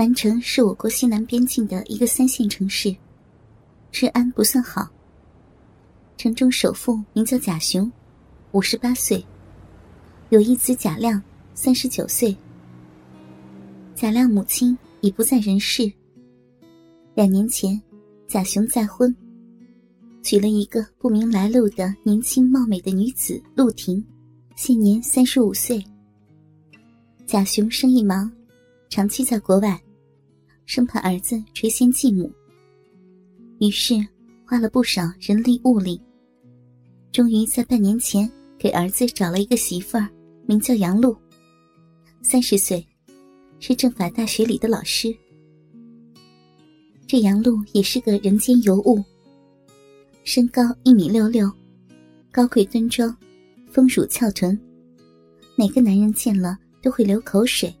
南城是我国西南边境的一个三线城市，治安不算好。城中首富名叫贾雄，五十八岁，有一子贾亮，三十九岁。贾亮母亲已不在人世。两年前，贾雄再婚，娶了一个不明来路的年轻貌美的女子陆婷，现年三十五岁。贾雄生意忙，长期在国外。生怕儿子垂涎继母，于是花了不少人力物力，终于在半年前给儿子找了一个媳妇儿，名叫杨露，三十岁，是政法大学里的老师。这杨露也是个人间尤物，身高一米六六，高贵端庄，丰乳翘臀，哪个男人见了都会流口水，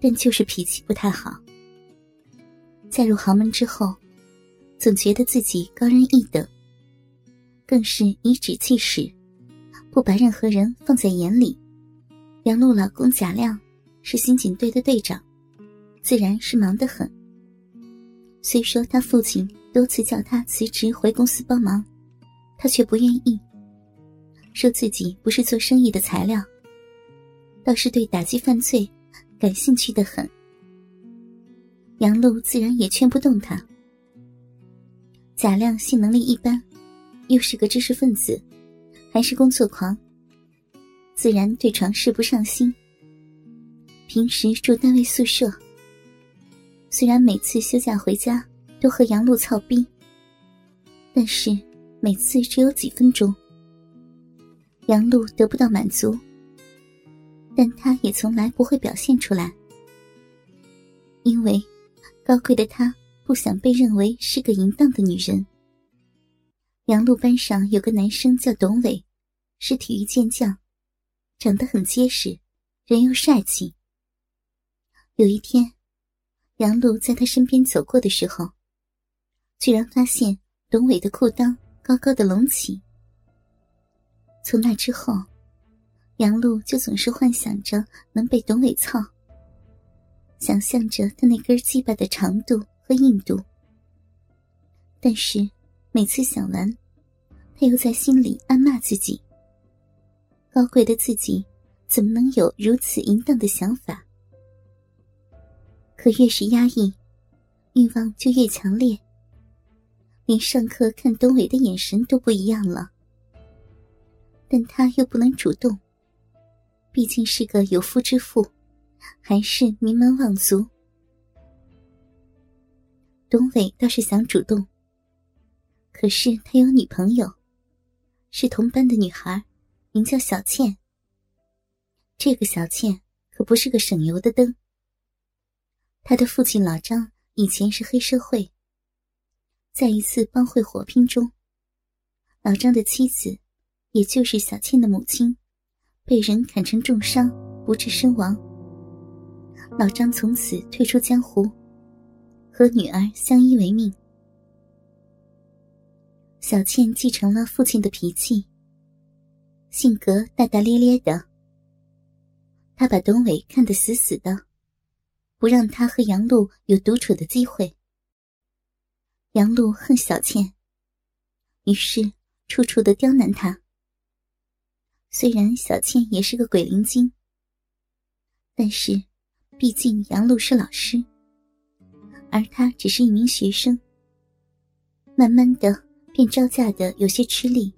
但就是脾气不太好。嫁入豪门之后，总觉得自己高人一等，更是颐指气使，不把任何人放在眼里。杨璐老公贾亮是刑警队的队长，自然是忙得很。虽说他父亲多次叫他辞职回公司帮忙，他却不愿意，说自己不是做生意的材料，倒是对打击犯罪感兴趣的很。杨璐自然也劝不动他。贾亮性能力一般，又是个知识分子，还是工作狂，自然对床事不上心。平时住单位宿舍，虽然每次休假回家都和杨璐操逼，但是每次只有几分钟。杨璐得不到满足，但他也从来不会表现出来，因为。高贵的她不想被认为是个淫荡的女人。杨璐班上有个男生叫董伟，是体育健将，长得很结实，人又帅气。有一天，杨璐在他身边走过的时候，居然发现董伟的裤裆高高的隆起。从那之后，杨璐就总是幻想着能被董伟操。想象着他那根鸡巴的长度和硬度，但是每次想完，他又在心里暗骂自己：高贵的自己怎么能有如此淫荡的想法？可越是压抑，欲望就越强烈。连上课看董伟的眼神都不一样了，但他又不能主动，毕竟是个有夫之妇。还是名门望族，董伟倒是想主动，可是他有女朋友，是同班的女孩，名叫小倩。这个小倩可不是个省油的灯。他的父亲老张以前是黑社会，在一次帮会火拼中，老张的妻子，也就是小倩的母亲，被人砍成重伤，不治身亡。老张从此退出江湖，和女儿相依为命。小倩继承了父亲的脾气，性格大大咧咧的。他把董伟看得死死的，不让他和杨璐有独处的机会。杨璐恨小倩，于是处处的刁难他。虽然小倩也是个鬼灵精，但是。毕竟杨璐是老师，而他只是一名学生。慢慢的便招架的有些吃力。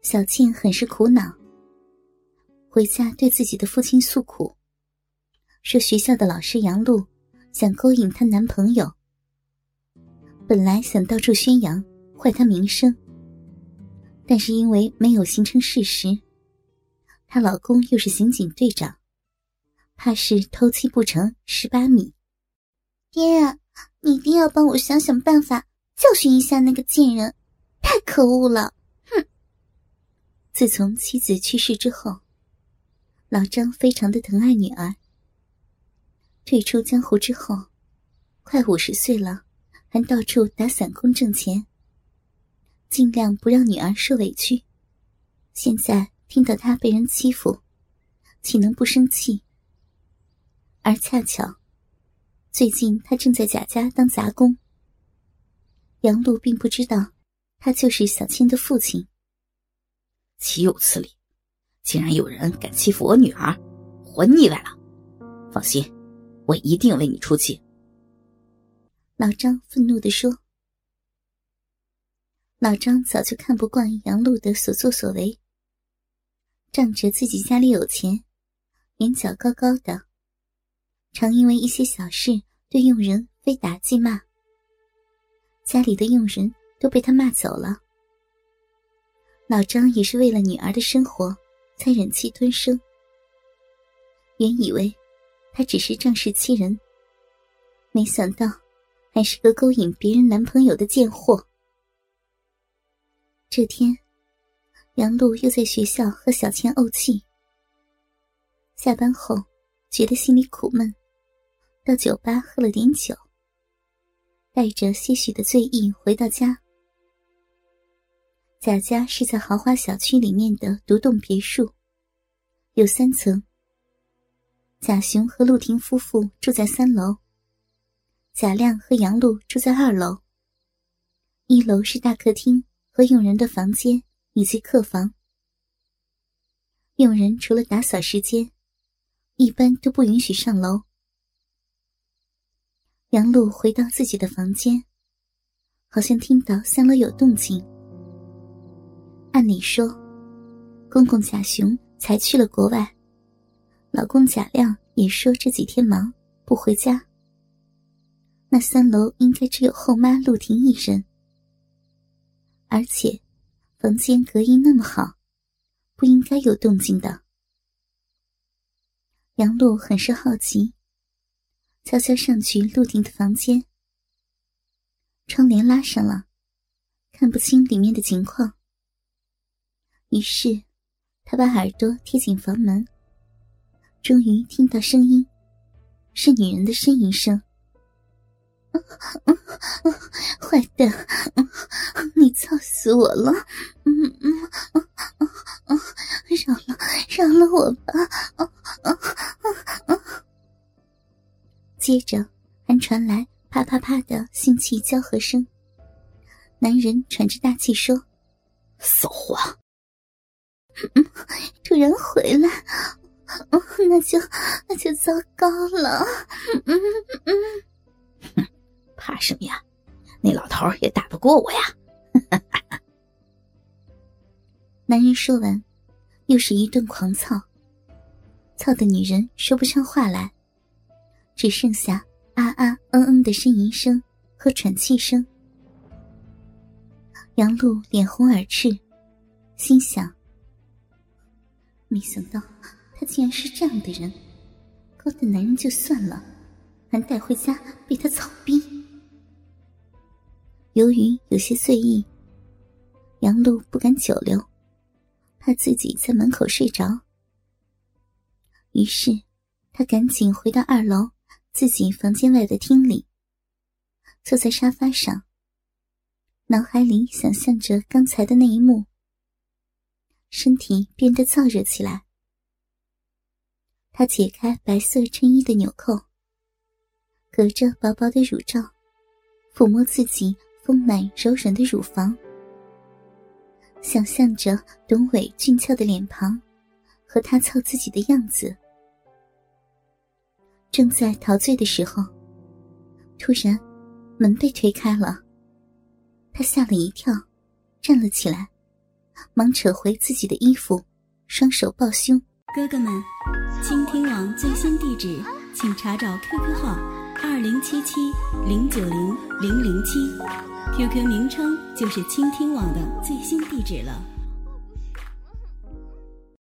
小庆很是苦恼，回家对自己的父亲诉苦，说学校的老师杨璐想勾引她男朋友，本来想到处宣扬坏她名声，但是因为没有形成事实，她老公又是刑警队长。怕是偷妻不成十八米，爹啊，你一定要帮我想想办法教训一下那个贱人，太可恶了！哼。自从妻子去世之后，老张非常的疼爱女儿。退出江湖之后，快五十岁了，还到处打散工挣钱，尽量不让女儿受委屈。现在听到她被人欺负，岂能不生气？而恰巧，最近他正在贾家当杂工。杨璐并不知道，他就是小倩的父亲。岂有此理！竟然有人敢欺负我女儿，活腻歪了！放心，我一定为你出气。老张愤怒地说。老张早就看不惯杨璐的所作所为，仗着自己家里有钱，眼角高高的，常因为一些小事对佣人非打即骂，家里的佣人都被他骂走了。老张也是为了女儿的生活，才忍气吞声。原以为他只是仗势欺人，没想到还是个勾引别人男朋友的贱货。这天，杨璐又在学校和小倩怄气。下班后，觉得心里苦闷，到酒吧喝了点酒，带着些许的醉意回到家。贾家是在豪华小区里面的独栋别墅，有三层。贾雄和陆婷夫妇住在三楼，贾亮和杨璐住在二楼。一楼是大客厅。和佣人的房间以及客房，佣人除了打扫时间，一般都不允许上楼。杨璐回到自己的房间，好像听到三楼有动静。按理说，公公贾雄才去了国外，老公贾亮也说这几天忙不回家。那三楼应该只有后妈陆婷一人。而且，房间隔音那么好，不应该有动静的。杨璐很是好奇，悄悄上去陆婷的房间。窗帘拉上了，看不清里面的情况。于是，他把耳朵贴紧房门，终于听到声音，是女人的呻吟声。坏蛋，你操死我了！嗯嗯嗯嗯，饶了饶了我吧！接着还传来啪啪啪的性器交合声，男人喘着大气说：“骚货！”突然回来，那就那就糟糕了。嗯嗯。怕什么呀？那老头也打不过我呀！男人说完，又是一顿狂操，操的女人说不上话来，只剩下啊啊嗯嗯的呻吟声和喘气声。杨璐脸红耳赤，心想：没想到他竟然是这样的人，勾搭男人就算了，还带回家被他操逼。由于有些醉意，杨璐不敢久留，怕自己在门口睡着。于是，他赶紧回到二楼自己房间外的厅里，坐在沙发上，脑海里想象着刚才的那一幕，身体变得燥热起来。他解开白色衬衣的纽扣，隔着薄薄的乳罩，抚摸自己。丰满柔软的乳房，想象着董伟俊俏的脸庞和他操自己的样子。正在陶醉的时候，突然门被推开了，他吓了一跳，站了起来，忙扯回自己的衣服，双手抱胸。哥哥们，倾听网最新地址，请查找 QQ 号二零七七零九零零零七。QQ 名称就是倾听网的最新地址了。